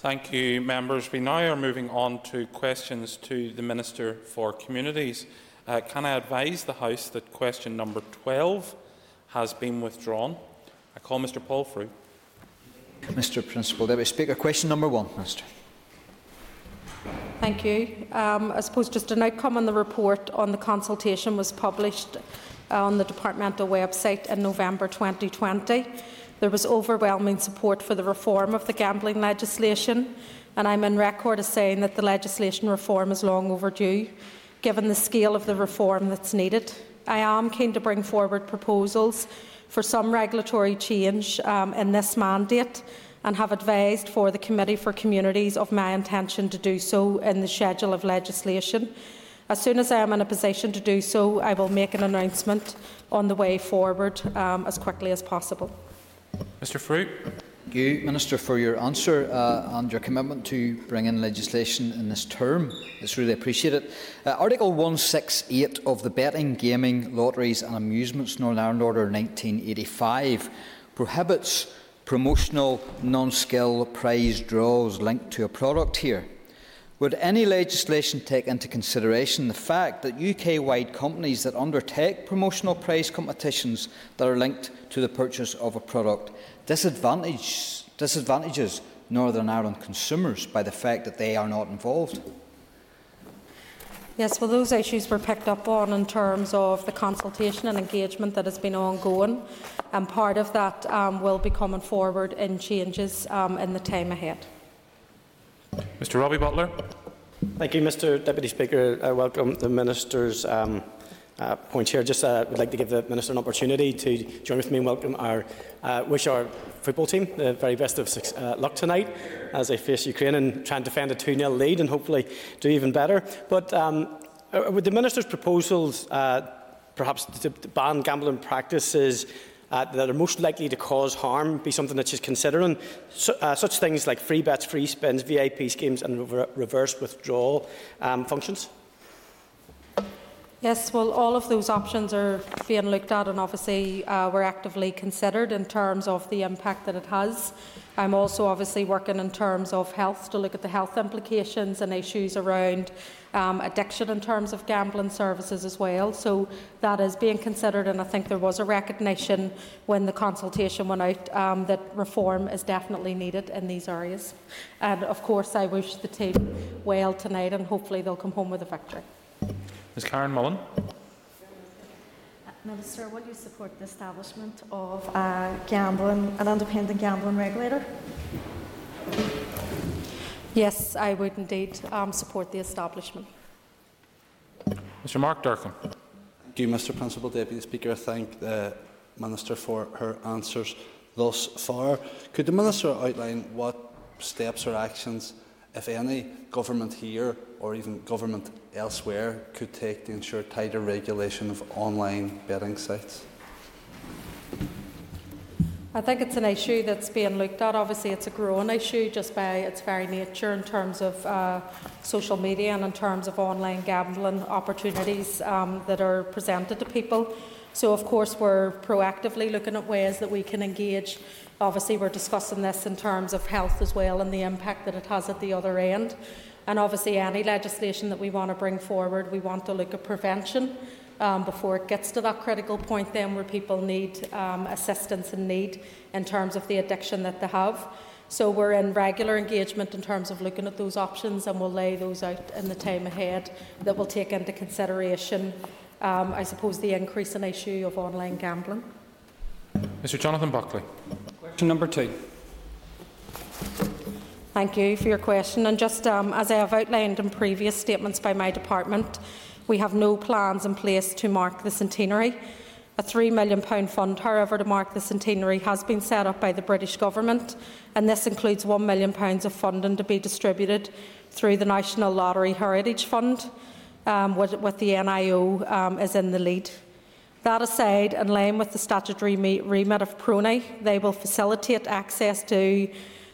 Thank you, members. We now are moving on to questions to the Minister for Communities. Uh, can I advise the House that question number 12 has been withdrawn? I call Mr Paul Frew. Mr Principal Deputy Speaker, question number one, Minister. Thank you. Um, I suppose just an outcome on the report on the consultation was published on the departmental website in November 2020. There was overwhelming support for the reform of the gambling legislation, and I'm in record as saying that the legislation reform is long overdue, given the scale of the reform that's needed. I am keen to bring forward proposals for some regulatory change um, in this mandate and have advised for the Committee for Communities of my intention to do so in the schedule of legislation. As soon as I am in a position to do so, I will make an announcement on the way forward um, as quickly as possible. Mr Frew. Thank you, Minister, for your answer uh, and your commitment to bring in legislation in this term. It's really appreciated. Uh, Article 168 of the Betting, Gaming, Lotteries and Amusements Northern Ireland Order 1985 prohibits promotional non-skill prize draws linked to a product here. Would any legislation take into consideration the fact that UK-wide companies that undertake promotional prize competitions that are linked to the purchase of a product disadvantage, disadvantages Northern Ireland consumers by the fact that they are not involved? Yes, well, those issues were picked up on in terms of the consultation and engagement that has been ongoing, and part of that um, will be coming forward in changes um, in the time ahead. Mr Robbie Butler. Thank you, Mr Deputy Speaker. I welcome the Minister's um, uh, point here. Just uh, would like to give the Minister an opportunity to join with me and welcome our, uh, wish our football team the very best of uh, luck tonight as they face Ukraine and try and defend a 2-0 lead and hopefully do even better. But um, uh, with the Minister's proposals, uh, perhaps to ban gambling practices uh, that are most likely to cause harm be something that she's considering. So, uh, such things like free bets, free spins, VIP schemes and re reverse withdrawal um, functions? Yes, well, all of those options are being looked at and obviously uh, we're actively considered in terms of the impact that it has. I'm also obviously working in terms of health to look at the health implications and issues around um, addiction in terms of gambling services as well. So that is being considered, and I think there was a recognition when the consultation went out um, that reform is definitely needed in these areas. And of course, I wish the team well tonight, and hopefully they'll come home with a victory. Ms Karen Mullan. Minister, will you support the establishment of a gambling, an independent gambling regulator? Yes, I would indeed um, support the establishment. Mr Mark Durkan. Thank you, Mr Principal Deputy Speaker. I thank the Minister for her answers thus far. Could the Minister outline what steps or actions, if any, government here or even government elsewhere could take to ensure tighter regulation of online betting sites? I think it's an issue that's being looked at. Obviously, it's a growing issue just by its very nature in terms of uh, social media and in terms of online gambling opportunities um, that are presented to people. So, of course, we're proactively looking at ways that we can engage. Obviously, we're discussing this in terms of health as well and the impact that it has at the other end. And obviously, any legislation that we want to bring forward, we want to look at prevention um, before it gets to that critical point, then where people need um, assistance and need in terms of the addiction that they have. So we're in regular engagement in terms of looking at those options, and we'll lay those out in the time ahead that will take into consideration, um, I suppose, the increase in issue of online gambling. Mr. Jonathan Buckley. Question number two. Thank you for your question. And just um, as I have outlined in previous statements by my department, we have no plans in place to mark the centenary. A £3 million fund, however, to mark the centenary has been set up by the British Government, and this includes £1 million of funding to be distributed through the National Lottery Heritage Fund, um, with, with, the NIO um, is in the lead. That aside, in line with the statutory remit of PRONI, they will facilitate access to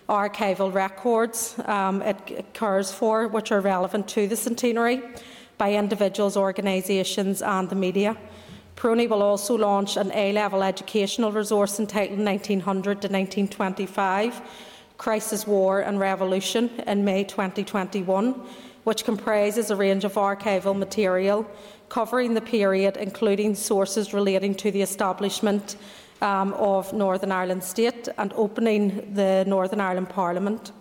archival records um, it occurs for, which are relevant to the centenary, by individuals, organisations and the media. PRONI will also launch an A-level educational resource entitled 1900 to 1925 Crisis, War and Revolution in May 2021, which comprises a range of archival material covering the period, including sources relating to the establishment um, of Northern Ireland State and opening the Northern Ireland Parliament.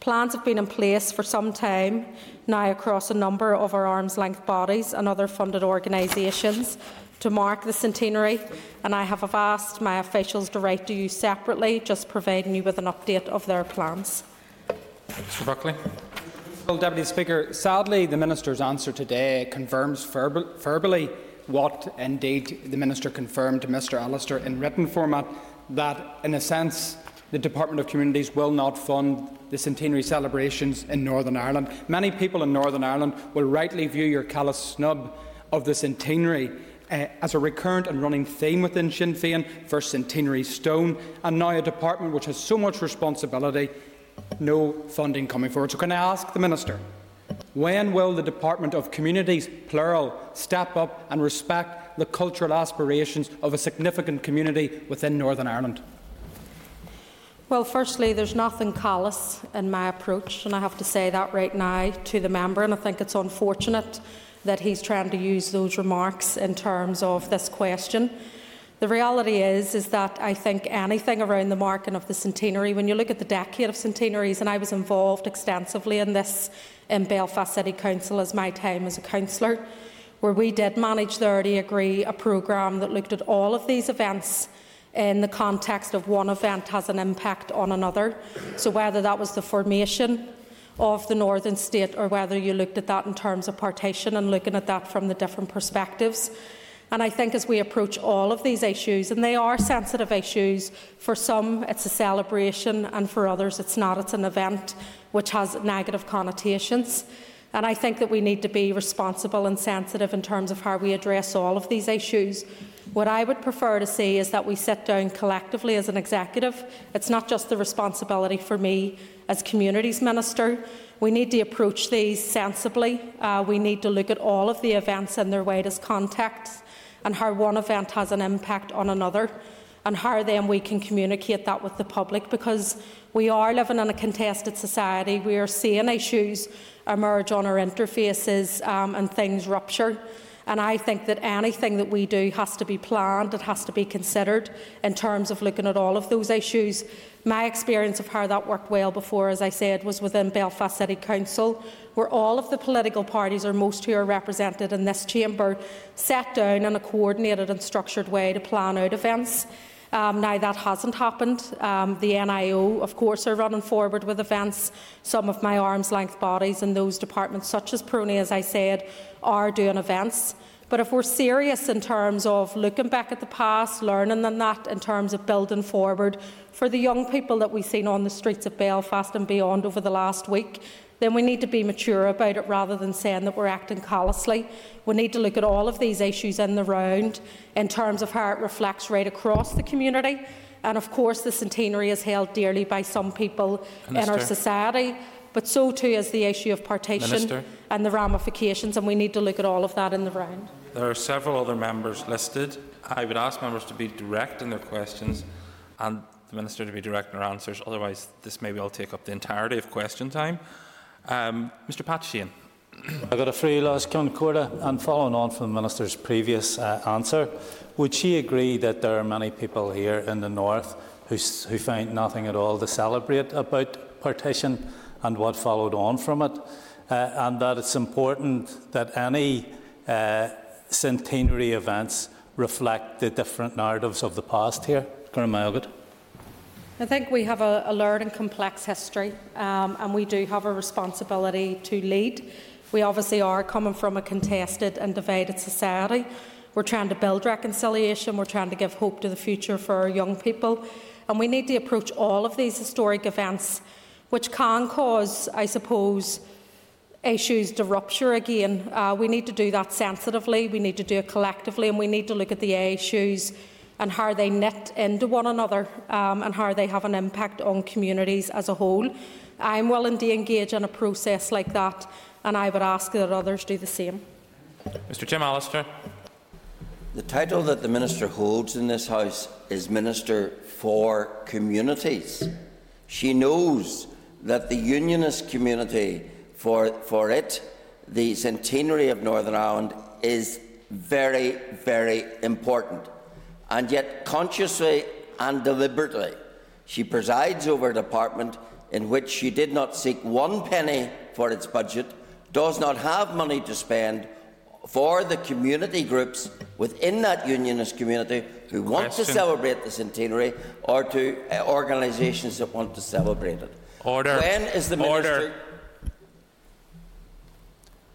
Plans have been in place for some time now across a number of our arm's length bodies and other funded organisations to mark the centenary, and I have asked my officials to write to you separately, just providing you with an update of their plans. Mr Buckley. Well, Deputy Speaker, sadly, the Minister's answer today confirms verbally what indeed the Minister confirmed to Mr Allister in written format that, in a sense, the Department of Communities will not fund the centenary celebrations in Northern Ireland. Many people in Northern Ireland will rightly view your callous snub of the centenary uh, as a recurrent and running theme within Sinn Féin for Centenary Stone, and now a department which has so much responsibility, no funding coming forward. So, can I ask the Minister, when will the Department of Communities, plural, step up and respect the cultural aspirations of a significant community within Northern Ireland? Well, firstly, there's nothing callous in my approach, and I have to say that right now to the member, and I think it's unfortunate that he's trying to use those remarks in terms of this question. The reality is, is that I think anything around the marking of the centenary, when you look at the decade of centenaries, and I was involved extensively in this in Belfast City Council as my time as a councillor, where we did manage there to agree a programme that looked at all of these events in the context of one event has an impact on another. So whether that was the formation of the northern state or whether you looked at that in terms of partition and looking at that from the different perspectives. And I think as we approach all of these issues, and they are sensitive issues, for some it's a celebration and for others it's not, it's an event which has negative connotations. And I think that we need to be responsible and sensitive in terms of how we address all of these issues. What I would prefer to see is that we sit down collectively as an executive. It's not just the responsibility for me as Communities Minister. We need to approach these sensibly. Uh, we need to look at all of the events in their widest context and how one event has an impact on another and how then we can communicate that with the public because we are living in a contested society. We are seeing issues emerge on our interfaces um, and things rupture. And I think that anything that we do has to be planned, it has to be considered in terms of looking at all of those issues. My experience of how that worked well before, as I said, was within Belfast City Council, where all of the political parties, or most who are represented in this chamber, sat down in a coordinated and structured way to plan out events. Um, now, that hasn't happened. Um, the NIO, of course, are running forward with events. Some of my arm's length bodies in those departments, such as PRONI, as I said, are doing events. But if we're serious in terms of looking back at the past, learning than that, in terms of building forward for the young people that we've seen on the streets of Belfast and beyond over the last week, then we need to be mature about it rather than saying that we're acting callously. We need to look at all of these issues in the round in terms of how it reflects right across the community. And of course, the centenary is held dearly by some people Minister. in our society, but so too is the issue of partition Minister. and the ramifications, and we need to look at all of that in the round. There are several other members listed. I would ask members to be direct in their questions and the Minister to be direct in her answers, otherwise, this maybe will take up the entirety of question time. Um, Mr Pat I've got a free last Concorda, and following on from the Minister's previous uh, answer, would she agree that there are many people here in the North who, find nothing at all to celebrate about partition and what followed on from it, uh, and that it's important that any uh, centenary events reflect the different narratives of the past here? Gurmailgut. I think we have a, a layered and complex history, um, and we do have a responsibility to lead. We obviously are coming from a contested and divided society. We're trying to build reconciliation, we're trying to give hope to the future for our young people, and we need to approach all of these historic events, which can cause, I suppose, issues to rupture again. Uh, we need to do that sensitively, we need to do it collectively, and we need to look at the issues and how they knit into one another um, and how they have an impact on communities as a whole. I'm willing to engage in a process like that, and I would ask that others do the same. Mr. Jim Allister. The title that the Minister holds in this House is Minister for Communities. She knows that the unionist community, for, for it, the centenary of Northern Ireland is very, very important. And yet, consciously and deliberately, she presides over a department in which she did not seek one penny for its budget, does not have money to spend for the community groups within that unionist community who want Question. to celebrate the centenary or to uh, organisations that want to celebrate it. Order. When is the minister? Order.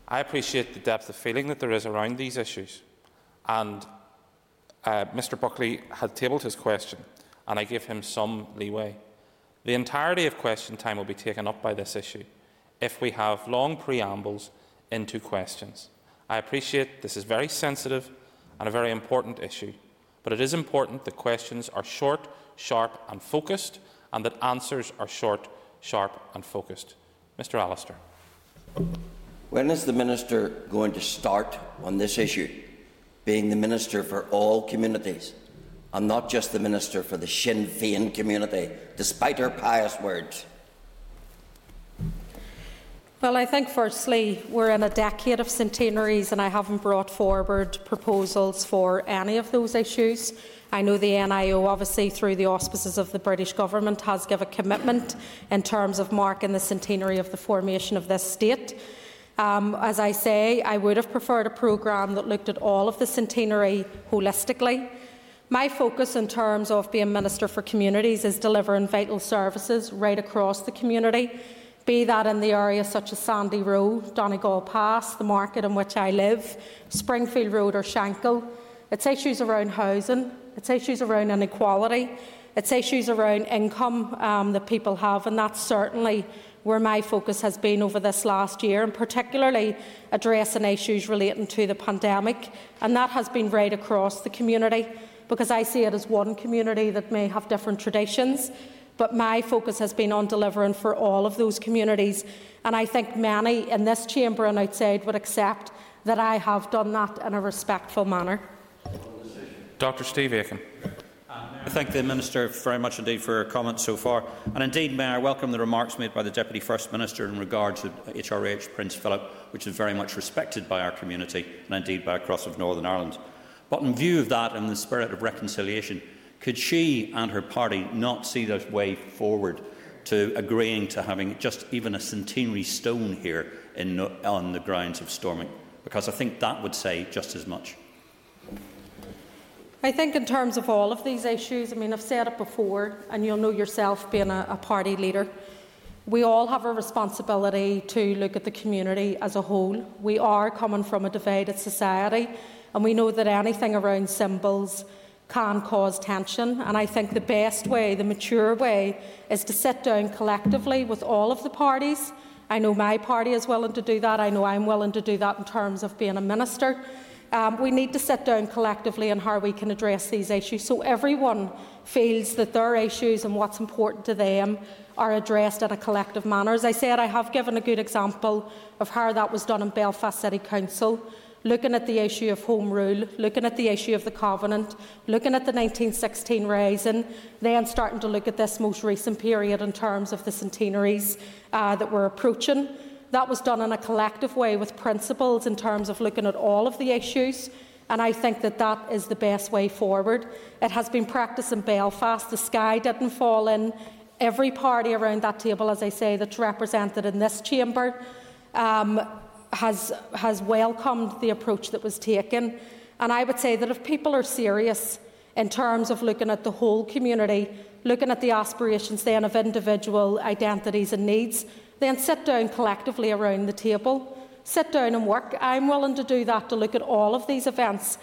I appreciate the depth of feeling that there is around these issues. And uh, Mr Buckley had tabled his question, and I give him some leeway. The entirety of question time will be taken up by this issue if we have long preambles into questions. I appreciate this is very sensitive and a very important issue, but it is important that questions are short, sharp, and focused, and that answers are short, sharp, and focused. Mr Allister. When is the minister going to start on this issue, being the minister for all communities, and not just the minister for the Sinn Féin community, despite her pious words? Well, I think firstly, we're in a decade of centenaries, and I haven't brought forward proposals for any of those issues. I know the NIO, obviously, through the auspices of the British Government, has given a commitment in terms of marking the centenary of the formation of this state. Um, as I say, I would have preferred a programme that looked at all of the centenary holistically. My focus in terms of being Minister for Communities is delivering vital services right across the community, be that in the areas such as Sandy Row, Donegal Pass, the market in which I live, Springfield Road or Shankill. It's issues around housing, it's issues around inequality, it's issues around income um, that people have, and that's certainly where my focus has been over this last year, and particularly addressing issues relating to the pandemic. And that has been right across the community because I see it as one community that may have different traditions. But my focus has been on delivering for all of those communities. And I think many in this chamber and outside would accept that I have done that in a respectful manner. Dr Steve Aiken. I thank the Minister very much indeed for her comments so far. And indeed, may I welcome the remarks made by the Deputy First Minister in regard to HRH Prince Philip, which is very much respected by our community and indeed by across of Northern Ireland. But in view of that and the spirit of reconciliation, could she and her party not see the way forward to agreeing to having just even a centenary stone here in, on the grounds of Stormont? Because I think that would say just as much. I think, in terms of all of these issues, I mean, I've said it before, and you'll know yourself being a, a party leader. We all have a responsibility to look at the community as a whole. We are coming from a divided society, and we know that anything around symbols can cause tension. And I think the best way, the mature way, is to sit down collectively with all of the parties. I know my party is willing to do that. I know I'm willing to do that in terms of being a minister. Um, we need to sit down collectively on how we can address these issues so everyone feels that their issues and what's important to them are addressed in a collective manner. As I said, I have given a good example of how that was done in Belfast City Council, looking at the issue of Home Rule, looking at the issue of the Covenant, looking at the 1916 Rising, then starting to look at this most recent period in terms of the centenaries uh, that we're approaching. That was done in a collective way with principles in terms of looking at all of the issues. And I think that that is the best way forward. It has been practiced in Belfast. The sky didn't fall in. Every party around that table, as I say, that's represented in this chamber, um, has, has welcomed the approach that was taken. And I would say that if people are serious in terms of looking at the whole community, looking at the aspirations then of individual identities and needs, then sit down collectively around the table, sit down and work. I'm willing to do that to look at all of these events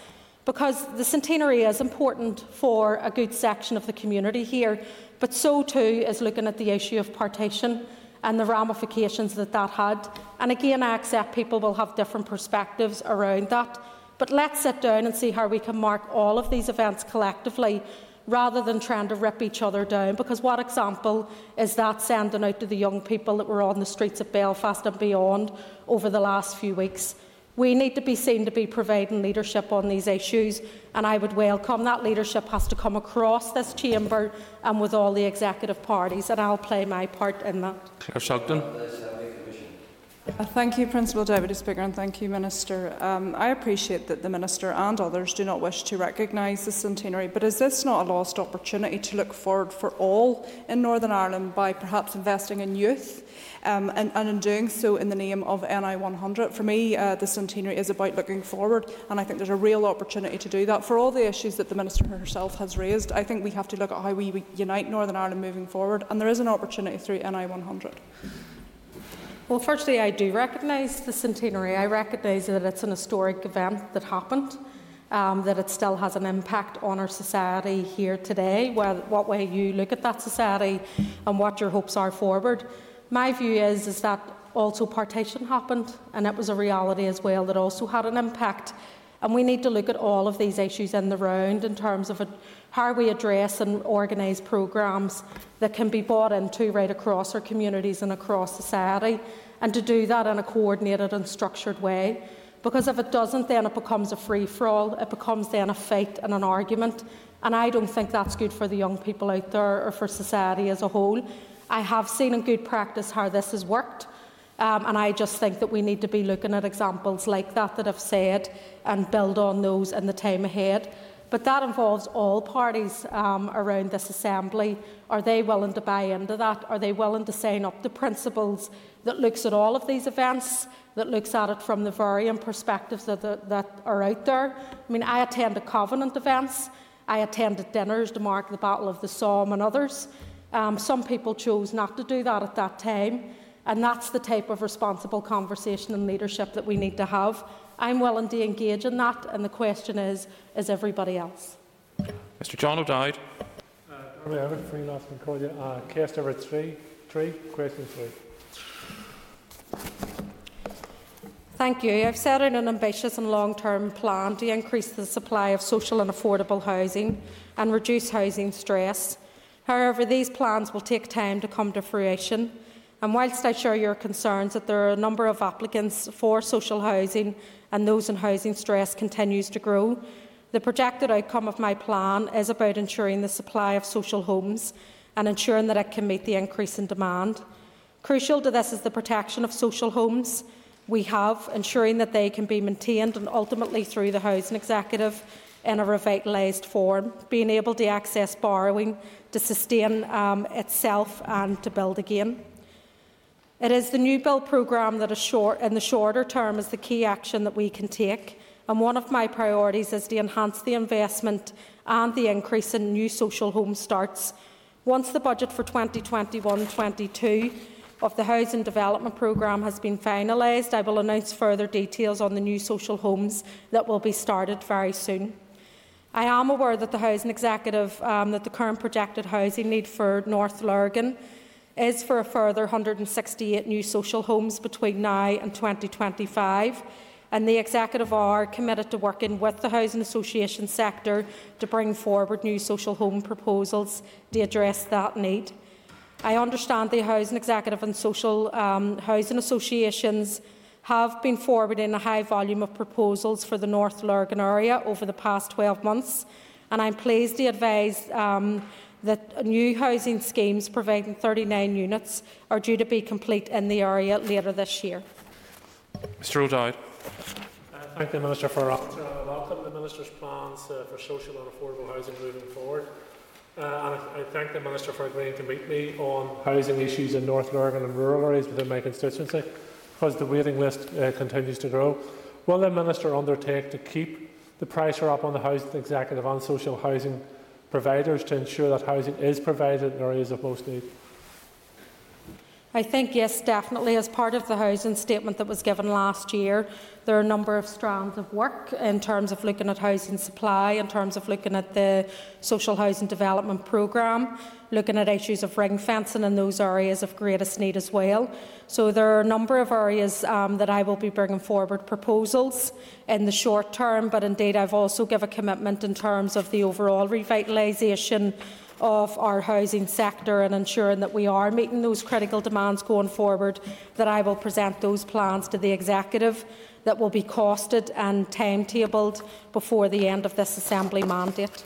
because the centenary is important for a good section of the community here, but so too is looking at the issue of partition and the ramifications that that had. And again, I accept people will have different perspectives around that, but let's sit down and see how we can mark all of these events collectively rather than trying to rip each other down. Because what example is that sending out to the young people that were on the streets of Belfast and beyond over the last few weeks? We need to be seen to be providing leadership on these issues, and I would welcome that leadership has to come across this chamber and with all the executive parties, and I'll play my part in that. Claire Shugden. Uh, thank you, Principal Deputy Speaker, and thank you, Minister. Um, I appreciate that the Minister and others do not wish to recognise the centenary, but is this not a lost opportunity to look forward for all in Northern Ireland by perhaps investing in youth um, and, and, in doing so in the name of NI 100? For me, uh, the centenary is about looking forward, and I think there's a real opportunity to do that. For all the issues that the Minister herself has raised, I think we have to look at how we unite Northern Ireland moving forward, and there is an opportunity through NI 100. Well, firstly, I do recognise the centenary. I recognise that it's an historic event that happened, um, that it still has an impact on our society here today, well, what way you look at that society and what your hopes are forward. My view is, is that also partition happened, and it was a reality as well that also had an impact. And we need to look at all of these issues in the round in terms of how we address and organise programmes that can be bought into right across our communities and across society, and to do that in a coordinated and structured way. Because if it doesn't, then it becomes a free for all, it becomes then a fight and an argument. And I don't think that's good for the young people out there or for society as a whole. I have seen in good practice how this has worked. Um, and I just think that we need to be looking at examples like that that I've said and build on those in the time ahead. But that involves all parties um, around this assembly. Are they willing to buy into that? Are they willing to sign up the principles that looks at all of these events, that looks at it from the varying perspectives that, that, that are out there? I mean, I attended Covenant events. I attended dinners to mark the Battle of the Somme and others. Um, some people chose not to do that at that time, and that's the type of responsible conversation and leadership that we need to have. I'm willing to engage in that, and the question is, is everybody else? Mr John O'Dowd. Uh, Everett, free last uh, cast over three, three, question three. Thank you. I've set out an ambitious and long-term plan to increase the supply of social and affordable housing and reduce housing stress. However, these plans will take time to come to fruition. And whilst I share your concerns that there are a number of applicants for social housing and those in housing stress continues to grow. The projected outcome of my plan is about ensuring the supply of social homes and ensuring that it can meet the increase in demand. Crucial to this is the protection of social homes we have, ensuring that they can be maintained and ultimately through the Housing Executive in a revitalised form, being able to access borrowing to sustain um, itself and to build again. It is the new build programme that is short, in the shorter term is the key action that we can take. And one of my priorities is to enhance the investment and the increase in new social home starts. Once the budget for 2021-22 of the Housing Development Programme has been finalised, I will announce further details on the new social homes that will be started very soon. I am aware that the Housing Executive, um, that the current projected housing need for North Lurgan is for a further 168 new social homes between now and 2025 and the Executive are committed to working with the housing association sector to bring forward new social home proposals to address that need. I understand the Housing Executive and social um, housing associations have been forwarding a high volume of proposals for the North Lurgan area over the past 12 months, and I'm pleased to advise um, that new housing schemes providing 39 units are due to be complete in the area later this year. Mr O'Dowd. Uh, thank the Minister for answer. I welcome the Minister's plans uh, for social and affordable housing moving forward. Uh, and I, I, thank the Minister for agreeing to meet me on housing issues in North Lurgan and rural areas within my constituency because the waiting list uh, continues to grow. Will the Minister undertake to keep the pressure up on the Housing Executive on social housing providers to ensure that housing is provided in areas of most need? I think, yes, definitely. As part of the housing statement that was given last year, there are a number of strands of work in terms of looking at housing supply, in terms of looking at the social housing development programme, looking at issues of ring fencing in those areas of greatest need as well. So there are a number of areas um, that I will be bringing forward proposals in the short term, but indeed I've also given a commitment in terms of the overall revitalisation of our housing sector and ensuring that we are meeting those critical demands going forward, that I will present those plans to the Executive that will be costed and timetabled before the end of this Assembly mandate.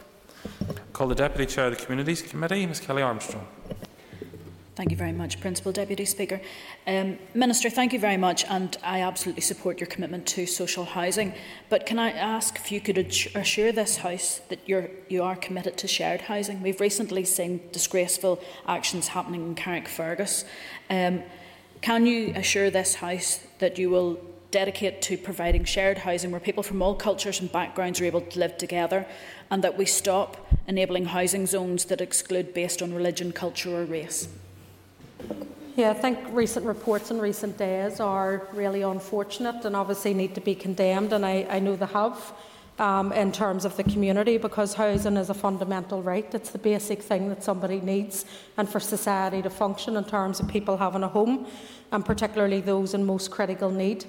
Call the Deputy Chair of the Communities Committee, Ms Kelly Armstrong. Thank you very much, Principal Deputy Speaker. Um, Minister, thank you very much, and I absolutely support your commitment to social housing. But can I ask if you could assure this House that you're, you are committed to shared housing? We've recently seen disgraceful actions happening in Carrickfergus. Um, can you assure this House that you will dedicate to providing shared housing where people from all cultures and backgrounds are able to live together, and that we stop enabling housing zones that exclude based on religion, culture, or race? Yeah, I think recent reports in recent days are really unfortunate and obviously need to be condemned, and I, I know they have. Um, in terms of the community, because housing is a fundamental right. It's the basic thing that somebody needs, and for society to function in terms of people having a home, and particularly those in most critical need.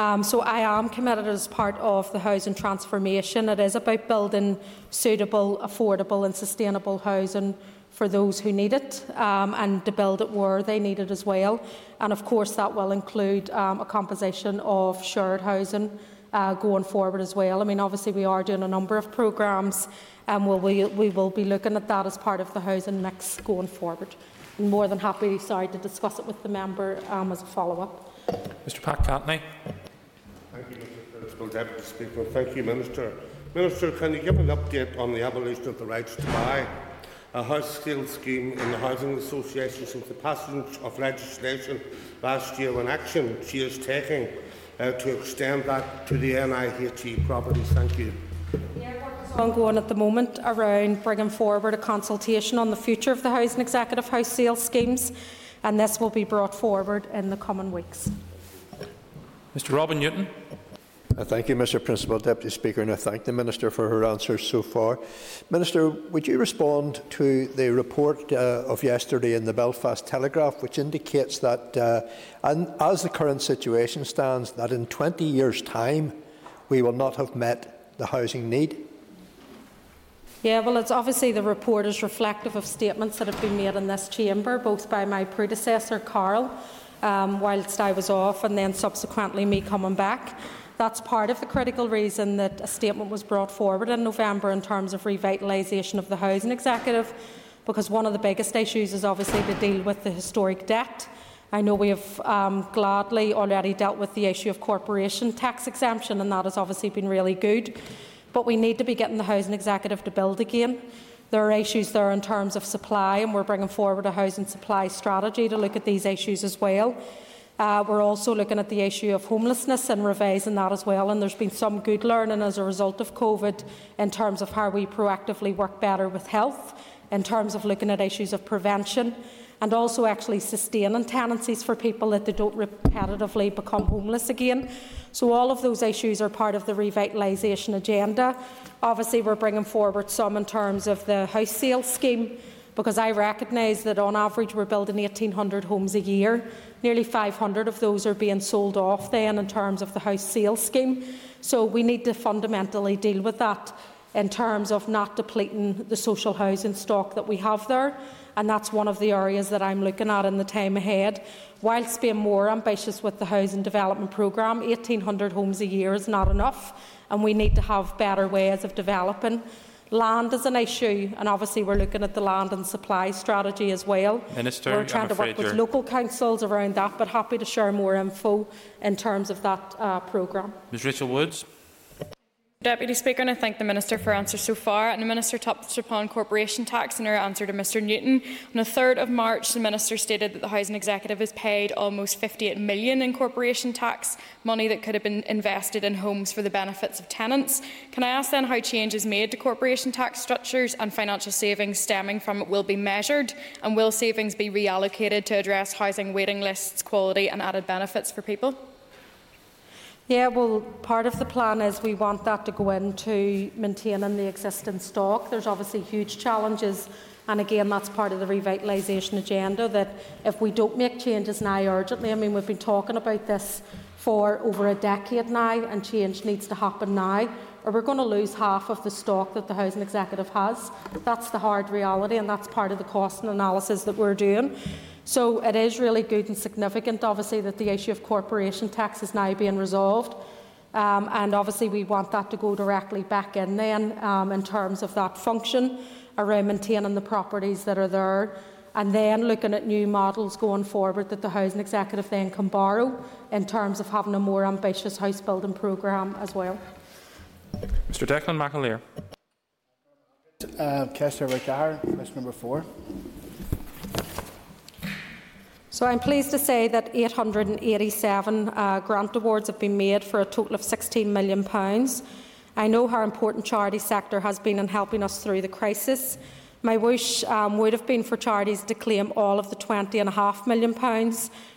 Um, so I am committed as part of the housing transformation. It is about building suitable, affordable, and sustainable housing for those who need it um, and to build it where they need it as well. And of course, that will include um, a composition of shared housing uh, going forward as well. I mean, obviously, we are doing a number of programmes and we'll, we, will be looking at that as part of the housing mix going forward. I'm more than happy sorry, to discuss it with the member um, as a follow up. Mr. Pat Catney. Thank you, Mr. Deputy Speaker. Thank you, Minister. Minister, can you give an update on the abolition of the rights to buy? a house sale scheme in the Housing Association since the passage of legislation last year when action she is taking uh, to extend that to the NIHE properties. Thank you. ongoing at the moment around bringing forward a consultation on the future of the Housing Executive House sale schemes, and this will be brought forward in the coming weeks. Mr Robin Newton. Thank you, Mr Principal Deputy Speaker, and I thank the Minister for her answers so far. Minister, would you respond to the report uh, of yesterday in the Belfast Telegraph, which indicates that, uh, and as the current situation stands, that in 20 years' time we will not have met the housing need? Yeah, well, it's obviously the report is reflective of statements that have been made in this chamber, both by my predecessor, Carál, um, whilst I was off, and then subsequently me coming back. That's part of the critical reason that a statement was brought forward in November in terms of revitalisation of the housing executive, because one of the biggest issues is obviously to deal with the historic debt. I know we have um, gladly already dealt with the issue of corporation tax exemption, and that has obviously been really good. But we need to be getting the housing executive to build again. There are issues there in terms of supply, and we're bringing forward a housing supply strategy to look at these issues as well. Uh, we're also looking at the issue of homelessness and revising that as well. And there's been some good learning as a result of COVID in terms of how we proactively work better with health, in terms of looking at issues of prevention, and also actually sustaining tenancies for people that they don't repetitively become homeless again. So all of those issues are part of the revitalisation agenda. Obviously, we're bringing forward some in terms of the house sale scheme because I recognise that on average we're building 1,800 homes a year. Nearly 500 of those are being sold off then in terms of the house sales scheme. So we need to fundamentally deal with that in terms of not depleting the social housing stock that we have there. And that's one of the areas that I'm looking at in the time ahead. Whilst being more ambitious with the housing development programme, 1,800 homes a year is not enough, and we need to have better ways of developing Land is an issue, and obviously we're looking at the land and supply strategy as well. Minister, we're trying to work with local councils around that, but happy to share more info in terms of that uh, programme. Ms Rachel Woods. Deputy Speaker, and I thank the Minister for answers so far. And the Minister touched upon corporation tax in her answer to Mr Newton. On the 3rd of March, the Minister stated that the Housing Executive has paid almost 58 million in corporation tax, money that could have been invested in homes for the benefits of tenants. Can I ask then how changes made to corporation tax structures and financial savings stemming from it will be measured? And will savings be reallocated to address housing waiting lists, quality and added benefits for people? Yeah, well, part of the plan is we want that to go into maintaining the existing stock. There's obviously huge challenges, and again, that's part of the revitalisation agenda. That if we don't make changes now urgently, I mean, we've been talking about this for over a decade now, and change needs to happen now or we're going to lose half of the stock that the housing executive has. That's the hard reality, and that's part of the cost and analysis that we're doing. So it is really good and significant, obviously, that the issue of corporation tax is now being resolved. Um, and obviously, we want that to go directly back in then um, in terms of that function around maintaining the properties that are there and then looking at new models going forward that the housing executive then can borrow in terms of having a more ambitious house building programme as well. Mr Declan McAleer. Uh, Kester question number four. So I'm pleased to say that 887 uh, grant awards have been made for a total of £16 million. I know how important charity sector has been in helping us through the crisis. My wish um, would have been for charities to claim all of the £20.5 million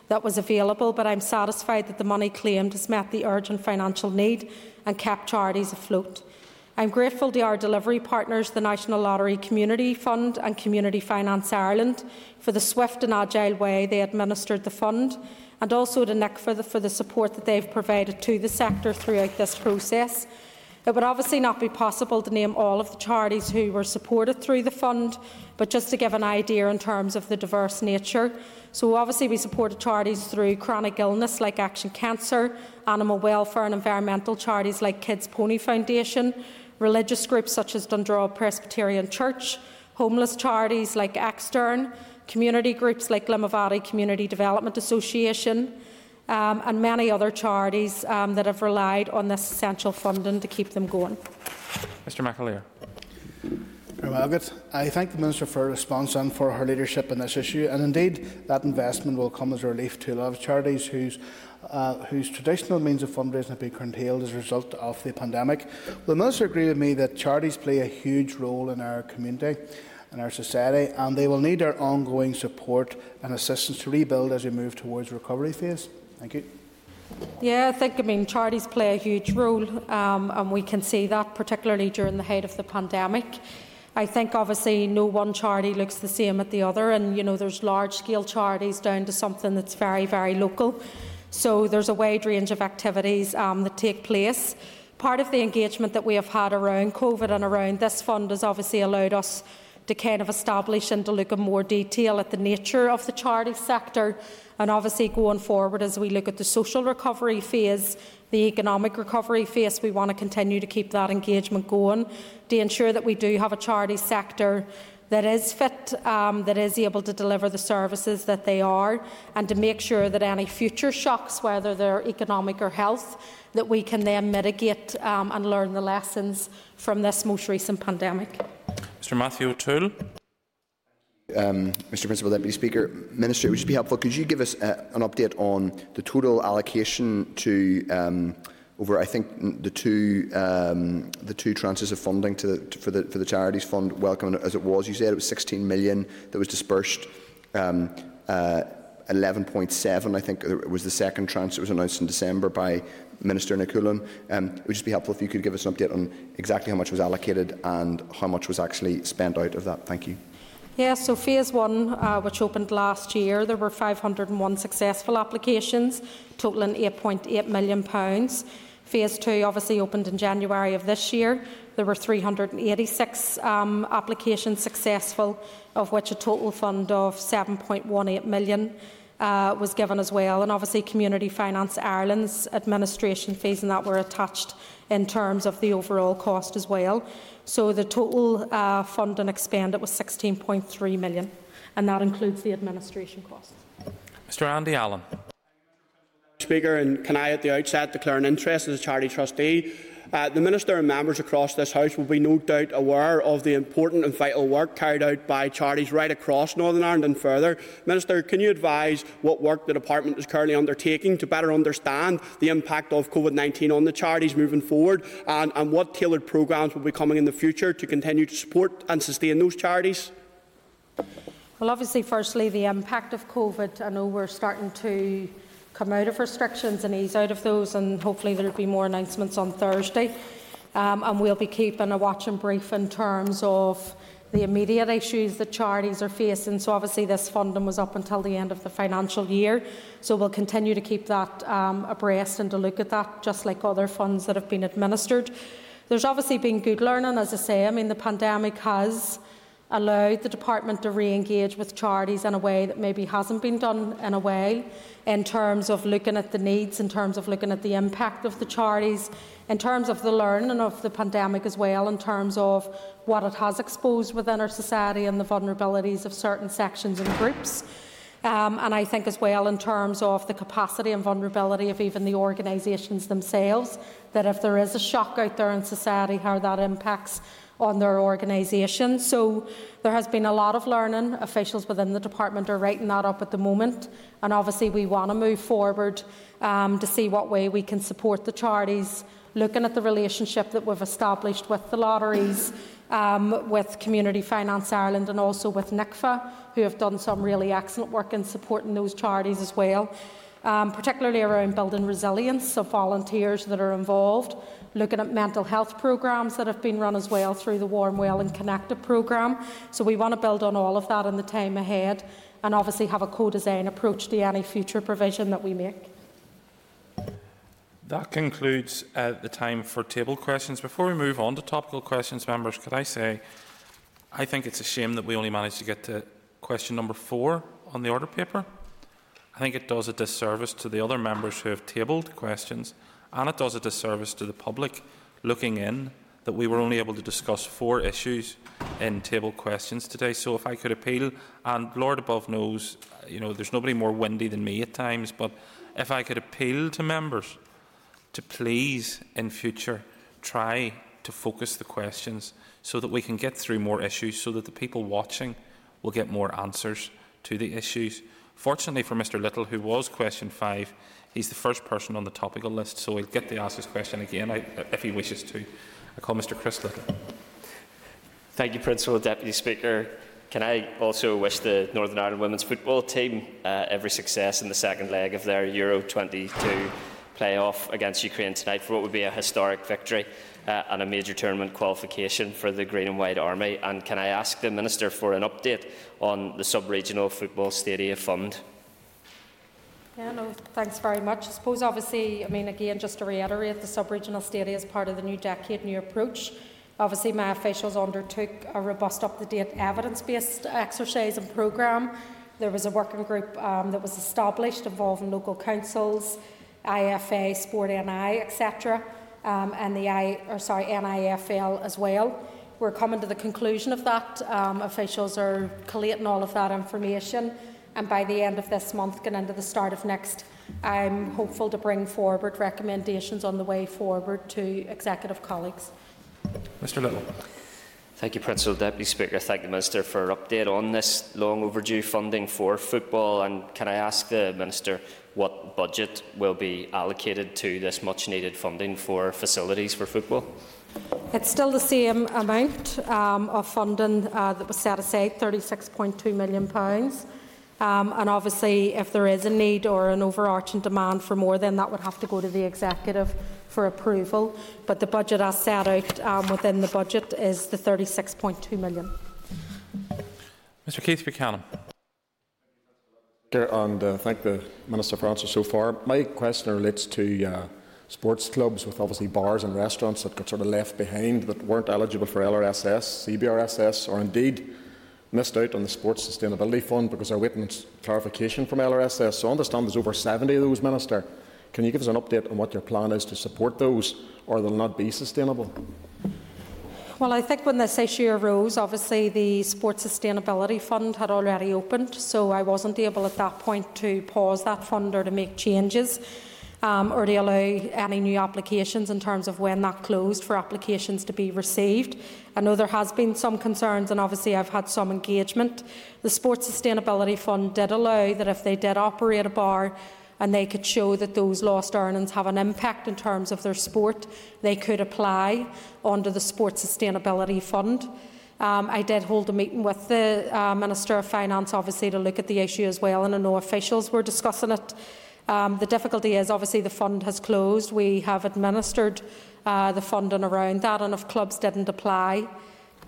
that was available, but I'm satisfied that the money claimed has met the urgent financial need and kept charities afloat. I'm grateful to our delivery partners, the National Lottery Community Fund and Community Finance Ireland, for the swift and agile way they administered the fund, and also to Nick for the, for the support that they've provided to the sector throughout this process. It would obviously not be possible to name all of the charities who were supported through the fund, but just to give an idea in terms of the diverse nature. So obviously we supported charities through chronic illness like Action Cancer, animal welfare and environmental charities like Kids Pony Foundation, religious groups such as Dundrod Presbyterian Church, homeless charities like Extern, community groups like Limavady Community Development Association, um, and many other charities um, that have relied on this essential funding to keep them going. Mr McAleer. I thank the Minister for her response and for her leadership in this issue. And indeed, that investment will come as a relief to a lot of charities whose uh, whose traditional means of fundraising have been curtailed as a result of the pandemic. Will the Minister agree with me that charities play a huge role in our community and our society, and they will need our ongoing support and assistance to rebuild as we move towards recovery phase? Thank you. Yeah, I think I mean charities play a huge role, um, and we can see that particularly during the height of the pandemic. I think obviously no one charity looks the same at the other, and you know there's large scale charities down to something that's very very local. So there's a wide range of activities um, that take place. Part of the engagement that we have had around COVID and around this fund has obviously allowed us to kind of establish and to look in more detail at the nature of the charity sector and obviously going forward as we look at the social recovery phase, the economic recovery phase, we want to continue to keep that engagement going to ensure that we do have a charity sector that is fit, um, that is able to deliver the services that they are, and to make sure that any future shocks, whether they're economic or health, that we can then mitigate um, and learn the lessons from this most recent pandemic. Mr Matthew O'Toole. Um, Mr Principal Deputy Speaker, Minister, it would just be helpful. Could you give us uh, an update on the total allocation to um, over, I think, the two um, the two tranches of funding to to, for the for the charities fund. Welcome as it was, you said it was 16 million that was dispersed. Um, uh, 11.7, I think, was the second tranche that was announced in December by Minister Ní Chuilín. Um, it would just be helpful if you could give us an update on exactly how much was allocated and how much was actually spent out of that. Thank you. Yeah, so phase one, uh, which opened last year, there were 501 successful applications, totalling £8.8 million. Phase two obviously opened in January of this year. There were 386 um, applications successful, of which a total fund of 7.18 million uh, was given as well. And obviously, Community Finance Ireland's administration fees and that were attached in terms of the overall cost as well. So the total uh, funding expended was 16.3 million, and that includes the administration costs. Mr. Andy Allen. Speaker, and can I at the outset declare an interest as a charity trustee? Uh, the Minister and members across this House will be no doubt aware of the important and vital work carried out by charities right across Northern Ireland and further. Minister, can you advise what work the Department is currently undertaking to better understand the impact of COVID 19 on the charities moving forward and, and what tailored programmes will be coming in the future to continue to support and sustain those charities? Well, obviously, firstly, the impact of COVID. I know we're starting to come out of restrictions and ease out of those, and hopefully there'll be more announcements on Thursday. Um, and we'll be keeping a watch and brief in terms of the immediate issues that charities are facing. So obviously this funding was up until the end of the financial year. So we'll continue to keep that um, abreast and to look at that, just like other funds that have been administered. There's obviously been good learning, as I say. I mean, the pandemic has allowed the department to re-engage with charities in a way that maybe hasn't been done in a while in terms of looking at the needs, in terms of looking at the impact of the charities, in terms of the learning of the pandemic as well, in terms of what it has exposed within our society and the vulnerabilities of certain sections and groups. Um, and I think as well in terms of the capacity and vulnerability of even the organisations themselves, that if there is a shock out there in society, how that impacts on their organisation. So there has been a lot of learning. Officials within the department are writing that up at the moment. And obviously we want to move forward um, to see what way we can support the charities, looking at the relationship that we've established with the lotteries, um, with Community Finance Ireland and also with NICVA, who have done some really excellent work in supporting those charities as well. Um, particularly around building resilience of volunteers that are involved, looking at mental health programmes that have been run as well through the Warm Well and Connected programme. So we want to build on all of that in the time ahead and obviously have a co-design approach to any future provision that we make. That concludes uh, the time for table questions. Before we move on to topical questions, members, could I say I think it's a shame that we only managed to get to question number four on the order paper. I think it does a disservice to the other members who have tabled questions, and it does a disservice to the public looking in that we were only able to discuss four issues in table questions today. So if I could appeal, and Lord above knows, you know, there's nobody more windy than me at times, but if I could appeal to members to please in future try to focus the questions so that we can get through more issues, so that the people watching will get more answers to the issues. Fortunately for Mr Lyttle, who was question five, he's the first person on the topical list, so he'll get to ask his question again if he wishes to. I call Mr Chris Lyttle. Thank you, Principal Deputy Speaker. Can I also wish the Northern Ireland women's football team uh, every success in the second leg of their Euro 22 play-off against Ukraine tonight for what would be a historic victory uh, and a major tournament qualification for the Green and White Army. And can I ask the Minister for an update on the sub-regional football stadia fund? Yeah, no, thanks very much. I suppose, obviously, I mean, again, just to reiterate, the sub-regional stadia is part of the new decade, new approach. Obviously, my officials undertook a robust, up-to-date, evidence-based exercise and programme. There was a working group um, that was established involving local councils, IFA, Sport NI, etc., um, and the I, or sorry, NIFL as well. We're coming to the conclusion of that. Um, officials are collating all of that information, and by the end of this month, going into the start of next, I'm hopeful to bring forward recommendations on the way forward to executive colleagues. Mr. Lyttle. Thank you, Principal Deputy Speaker. Thank the Minister for an update on this long overdue funding for football. And can I ask the Minister what budget will be allocated to this much needed funding for facilities for football? It's still the same amount um, of funding uh, that was set aside, £36.2 million. Um, and obviously, if there is a need or an overarching demand for more, then that would have to go to the executive for approval. But the budget as set out um, within the budget is the 36.2 million. Mr Keith Buchanan and uh, thank the Minister for answers so far. My question relates to uh, sports clubs with obviously bars and restaurants that got sort of left behind that weren't eligible for LRSS, CBRSS, or indeed missed out on the Sports Sustainability Fund because they're waiting clarification from LRSS. So I understand there's over 70 of those, Minister. Can you give us an update on what your plan is to support those, or they'll not be sustainable? Well, I think when this issue arose, obviously the Sports Sustainability Fund had already opened, so I wasn't able at that point to pause that fund or to make changes um, or to allow any new applications in terms of when that closed for applications to be received. I know there has been some concerns, and obviously I've had some engagement. The Sports Sustainability Fund did allow that if they did operate a bar and they could show that those lost earnings have an impact in terms of their sport, they could apply under the Sports Sustainability Fund. Um, I did hold a meeting with the uh, Minister of Finance, obviously, to look at the issue as well, and I know officials were discussing it. Um, the difficulty is, obviously, the fund has closed. We have administered uh, the funding around that, and if clubs didn't apply,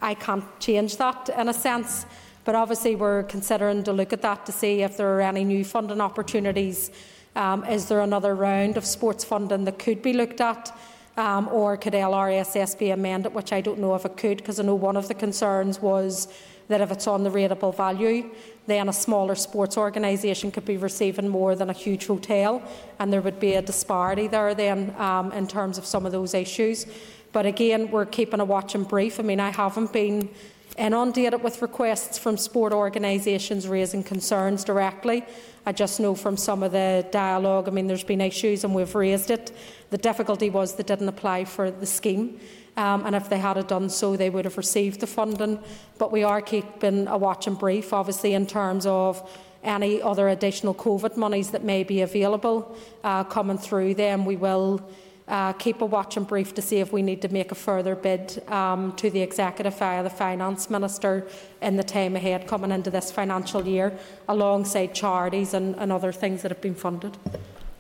I can't change that in a sense. But obviously, we're considering to look at that to see if there are any new funding opportunities um, is there another round of sports funding that could be looked at? Um, or could LRSS be amended, which I don't know if it could, because I know one of the concerns was that if it's on the rateable value, then a smaller sports organisation could be receiving more than a huge hotel, and there would be a disparity there then um, in terms of some of those issues. But again, we're keeping a watch and brief. I mean, I haven't been and update it with requests from sport organisations raising concerns directly. I just know from some of the dialogue, I mean, there's been issues and we've raised it. The difficulty was they didn't apply for the scheme. Um, and if they had done so, they would have received the funding. But we are keeping a watch and brief, obviously, in terms of any other additional COVID monies that may be available uh, coming through them. We will uh, keep a watch and brief to see if we need to make a further bid um, to the Executive via the Finance Minister in the time ahead coming into this financial year, alongside charities and, and other things that have been funded.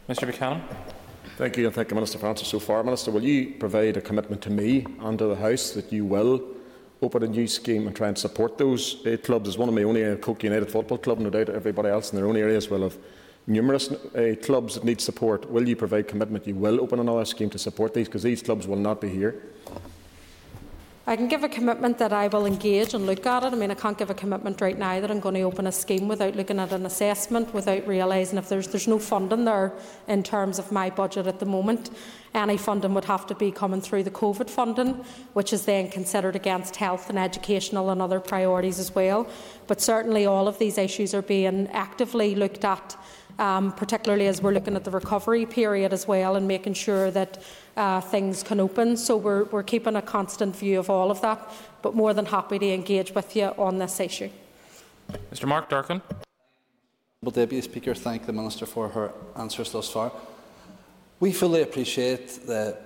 Mr Buchanan. Thank you, and thank you, Minister for answering so far. Minister, will you provide a commitment to me and to the House that you will open a new scheme and try and support those uh, clubs? As one of my own area, Coagh United Football Club, no doubt everybody else in their own areas will have numerous uh, clubs that need support. Will you provide commitment you will open another scheme to support these? Because these clubs will not be here. I can give a commitment that I will engage and look at it. I mean, I can't give a commitment right now that I'm going to open a scheme without looking at an assessment, without realising if there's there's no funding there in terms of my budget at the moment. Any funding would have to be coming through the COVID funding, which is then considered against health and educational and other priorities as well. But certainly, all of these issues are being actively looked at um, particularly as we're looking at the recovery period as well and making sure that uh, things can open. So we're, we're keeping a constant view of all of that, but more than happy to engage with you on this issue. Mr Mark Durkan. Well, Deputy Speaker, thank the Minister for her answers thus far. We fully appreciate the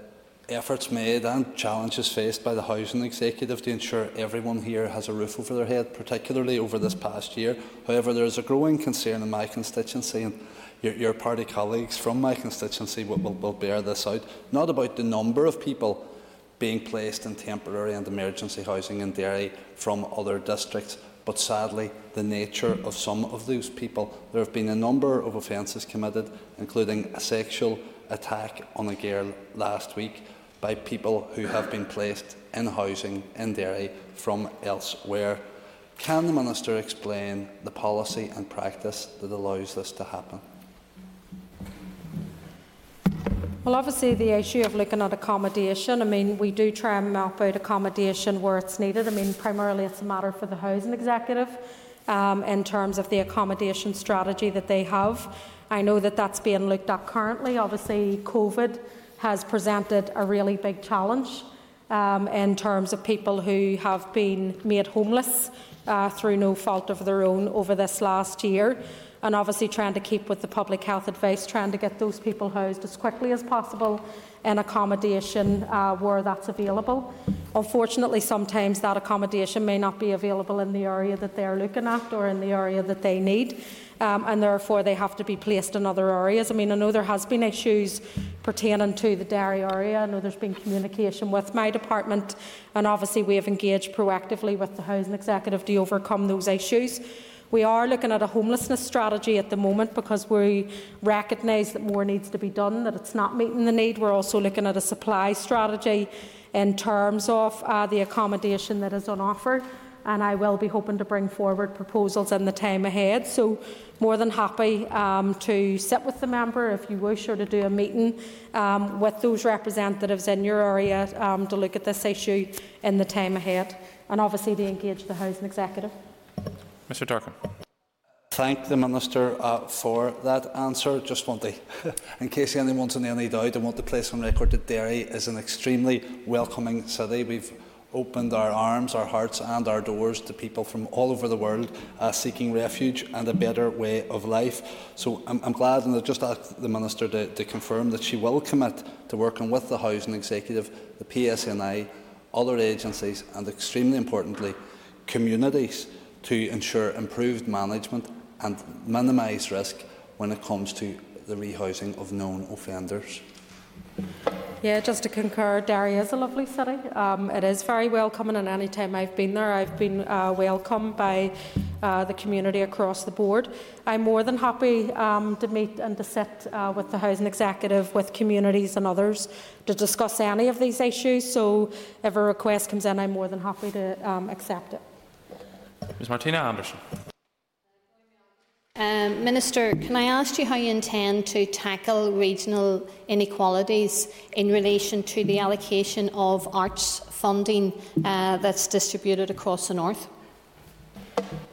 efforts made and challenges faced by the Housing Executive to ensure everyone here has a roof over their head, particularly over this past year. However, there is a growing concern in my constituency, and your, your party colleagues from my constituency will, will, will bear this out, not about the number of people being placed in temporary and emergency housing in Derry from other districts, but sadly the nature of some of those people. There have been a number of offences committed, including a sexual attack on a girl last week by people who have been placed in housing in Derry from elsewhere. Can the Minister explain the policy and practice that allows this to happen? Well, obviously, the issue of looking at accommodation, I mean, we do try and map out accommodation where it's needed. I mean, primarily it's a matter for the housing executive um, in terms of the accommodation strategy that they have. I know that that's being looked at currently. Obviously, COVID has presented a really big challenge um, in terms of people who have been made homeless uh, through no fault of their own over this last year. And obviously, trying to keep with the public health advice, trying to get those people housed as quickly as possible in accommodation uh, where that's available. Unfortunately, sometimes that accommodation may not be available in the area that they're looking at or in the area that they need um, and therefore they have to be placed in other areas. I mean, I know there has been issues pertaining to the Derry area. I know there's been communication with my department, and obviously we have engaged proactively with the housing executive to overcome those issues. We are looking at a homelessness strategy at the moment because we recognise that more needs to be done, that it's not meeting the need. We're also looking at a supply strategy in terms of uh, the accommodation that is on offer and I will be hoping to bring forward proposals in the time ahead. So, more than happy um, to sit with the member if you wish, or to do a meeting um, with those representatives in your area um, to look at this issue in the time ahead, and obviously to engage the housing executive. Mr. Durkan. Thank the Minister uh, for that answer. Just want to, in case anyone's in any doubt, I want to place on record that Derry is an extremely welcoming city. We've opened our arms, our hearts, and our doors to people from all over the world uh, seeking refuge and a better way of life. So I'm, I'm glad, and I've just asked the Minister to, to confirm that she will commit to working with the Housing Executive, the PSNI, other agencies, and extremely importantly, communities to ensure improved management and minimise risk when it comes to the rehousing of known offenders. Yeah, just to concur, Derry is a lovely city. Um, it is very welcoming, and any time I've been there, I've been uh, welcomed by uh, the community across the board. I'm more than happy um, to meet and to sit uh, with the housing executive, with communities and others to discuss any of these issues. So, if a request comes in, I'm more than happy to um, accept it. Ms Martina Anderson. Um, Minister, can I ask you how you intend to tackle regional inequalities in relation to the allocation of arts funding uh, that's distributed across the north?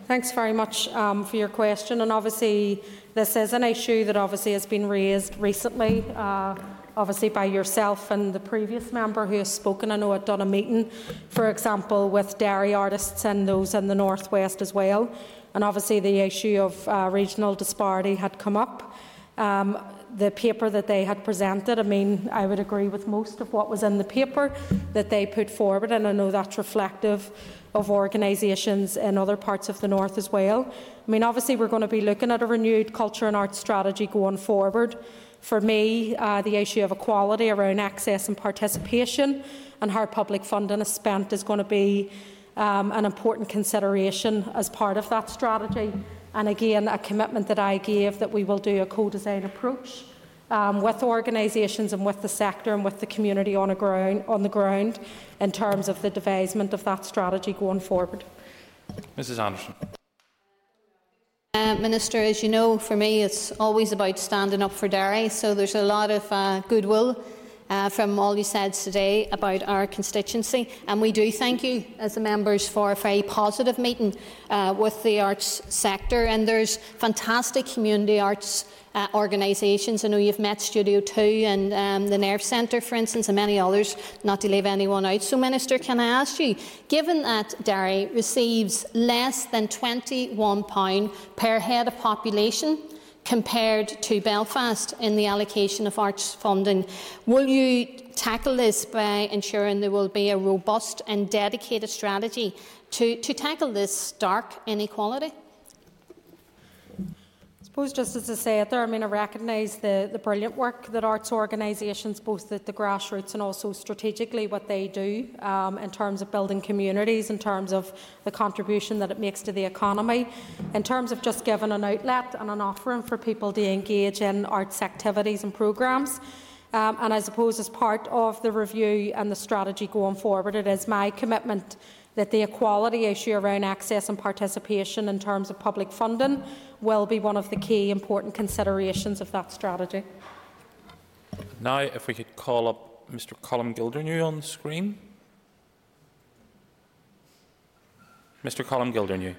Thanks very much um, for your question. And obviously, this is an issue that obviously has been raised recently, uh, obviously by yourself and the previous member who has spoken. I know at done a meeting, for example, with Derry artists and those in the northwest as well and obviously the issue of uh, regional disparity had come up. Um, the paper that they had presented, I mean, I would agree with most of what was in the paper that they put forward, and I know that's reflective of organisations in other parts of the north as well. I mean, obviously, we're going to be looking at a renewed culture and arts strategy going forward. For me, uh, the issue of equality around access and participation and how public funding is spent is going to be um, an important consideration as part of that strategy. And again, a commitment that I gave that we will do a co-design approach um, with organisations and with the sector and with the community on, ground, on, the ground in terms of the devisement of that strategy going forward. Mrs Anderson. Uh, Minister, as you know, for me it's always about standing up for Derry, so there's a lot of uh, goodwill uh, from all you said today about our constituency. And we do thank you, as the members, for a very positive meeting uh, with the arts sector. And there's fantastic community arts uh, organisations. I know you've met Studio 2 and um, the Nerve Centre, for instance, and many others, not to leave anyone out. So, Minister, can I ask you, given that Derry receives less than £21 per head of population, compared to Belfast in the allocation of arts funding. Will you tackle this by ensuring there will be a robust and dedicated strategy to, to tackle this stark inequality? Suppose just as I say there, I mean, I recognise the, the brilliant work that arts organisations, both at the grassroots and also strategically, what they do um, in terms of building communities, in terms of the contribution that it makes to the economy, in terms of just giving an outlet and an offering for people to engage in arts activities and programmes. Um, and I suppose as part of the review and the strategy going forward, it is my commitment that the equality issue around access and participation in terms of public funding will be one of the key important considerations of that strategy. Now, if we could call up Mr Colm Gildernew on the screen. Mr Colm Gildernew.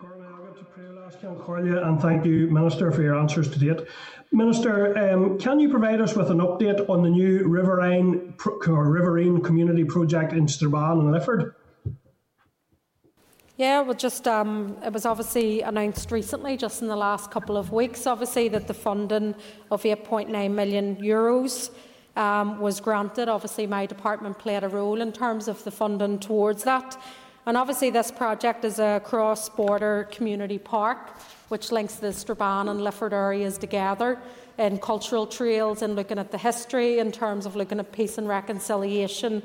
I went to prayer last year and you and thank you, Minister, for your answers to date. Minister, um, can you provide us with an update on the new Riverine, Riverine Community Project in Strabane and Lifford? Yeah, well, just um, it was obviously announced recently, just in the last couple of weeks, obviously that the funding of 8.9 million euros um, was granted. Obviously, my department played a role in terms of the funding towards that. And obviously, this project is a cross-border community park which links the Strabane and Lifford areas together in cultural trails and looking at the history in terms of looking at peace and reconciliation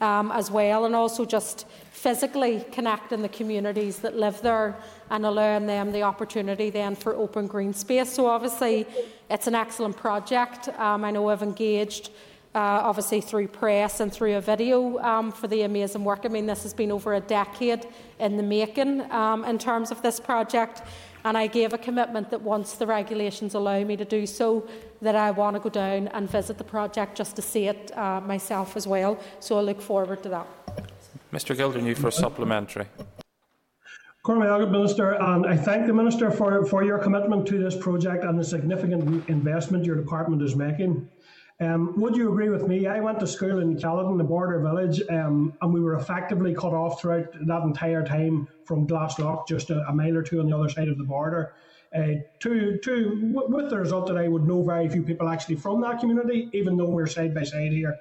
um, as well, and also just physically connect in the communities that live there and allowing them the opportunity then for open green space. So obviously, it's an excellent project. Um, I know I've engaged. Uh, obviously, through press and through a video um, for the amazing work. I mean, this has been over a decade in the making um, in terms of this project. And I gave a commitment that once the regulations allow me to do so, that I want to go down and visit the project just to see it uh, myself as well. So I look forward to that. Mr Gildernew for a supplementary. Cormac Minister, and I thank the Minister for, for your commitment to this project and the significant investment your department is making. Um, would you agree with me? I went to school in Caledon, the border village, um, and we were effectively cut off throughout that entire time from Glaslough, just a, a mile or two on the other side of the border. Uh, to, to, with the result that I would know very few people actually from that community, even though we're side by side here.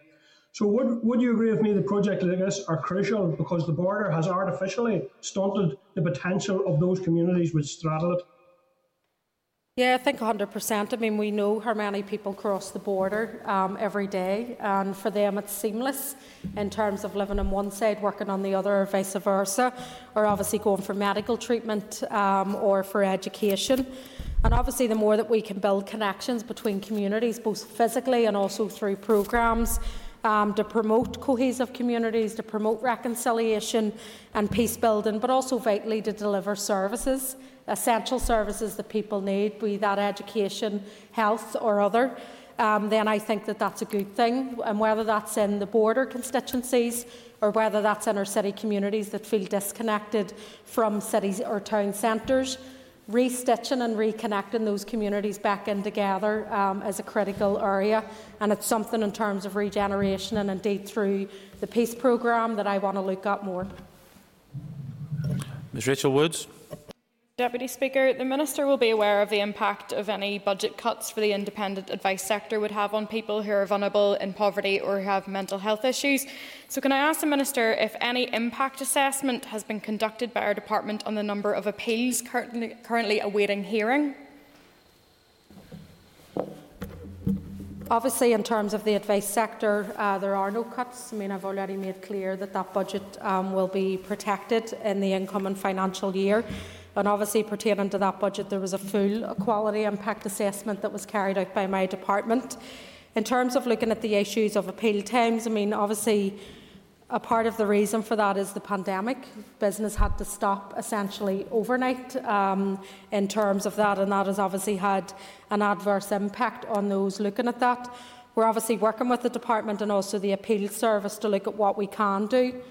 So would, would you agree with me that projects like this are crucial because the border has artificially stunted the potential of those communities which straddle it? Yeah, I think 100%. I mean, we know how many people cross the border um, every day, and for them it's seamless in terms of living on one side, working on the other, or vice versa, or obviously going for medical treatment um, or for education. And obviously, the more that we can build connections between communities, both physically and also through programmes, um, to promote cohesive communities, to promote reconciliation and peace building, but also vitally to deliver services essential services that people need, be that education, health or other, um, then I think that that's a good thing. And whether that's in the border constituencies or whether that's in our city communities that feel disconnected from cities or town centres, restitching and reconnecting those communities back in together um, is a critical area. And it's something in terms of regeneration and indeed through the peace programme that I want to look at more. Ms Rachel Woods. Deputy Speaker, the Minister will be aware of the impact of any budget cuts for the independent advice sector would have on people who are vulnerable in poverty or who have mental health issues. So, can I ask the Minister if any impact assessment has been conducted by our department on the number of appeals currently, currently awaiting hearing? Obviously, in terms of the advice sector, uh, there are no cuts. I mean, I've already made clear that that budget um, will be protected in the incoming financial year. And obviously, pertaining to that budget, there was a full quality impact assessment that was carried out by my department. In terms of looking at the issues of appeal times, I mean, obviously, a part of the reason for that is the pandemic. Business had to stop essentially overnight um, in terms of that, and that has obviously had an adverse impact on those looking at that. We're obviously working with the department and also the appeal service to look at what we can do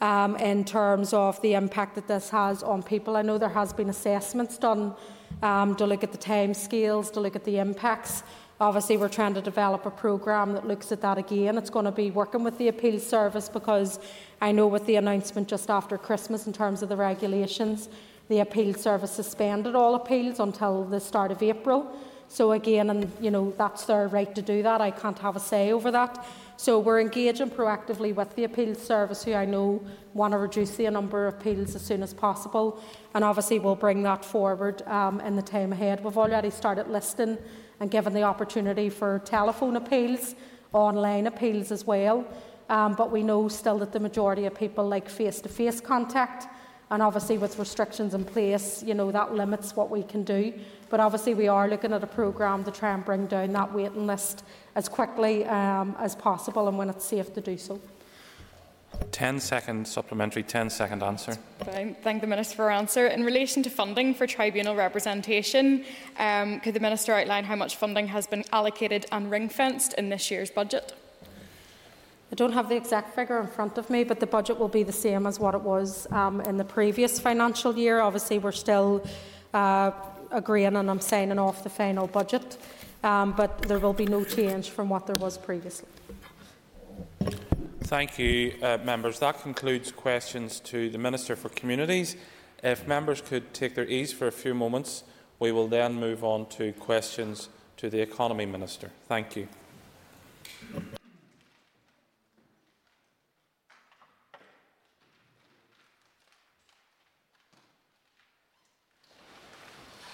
um, in terms of the impact that this has on people. I know there has been assessments done um, to look at the time scales, to look at the impacts. Obviously, we're trying to develop a programme that looks at that again. It's going to be working with the appeal service because I know with the announcement just after Christmas in terms of the regulations, the appeal service suspended all appeals until the start of April. So again, and you know that's their right to do that. I can't have a say over that. So we're engaging proactively with the appeals service, who I know want to reduce the number of appeals as soon as possible, and obviously we'll bring that forward um, in the time ahead. We've already started listing and given the opportunity for telephone appeals, online appeals as well. Um, but we know still that the majority of people like face-to-face contact, and obviously with restrictions in place, you know that limits what we can do. But obviously we are looking at a programme to try and bring down that waiting list as quickly um, as possible and when it's safe to do so. 10 second supplementary, 10 second answer. I thank the Minister for her answer. In relation to funding for tribunal representation, um, could the Minister outline how much funding has been allocated and ring fenced in this year's budget? I don't have the exact figure in front of me, but the budget will be the same as what it was um, in the previous financial year. Obviously, we're still uh, agreeing and I'm signing off the final budget um, but there will be no change from what there was previously. Thank you, uh, members. That concludes questions to the Minister for Communities. If members could take their ease for a few moments, we will then move on to questions to the Economy Minister. Thank you.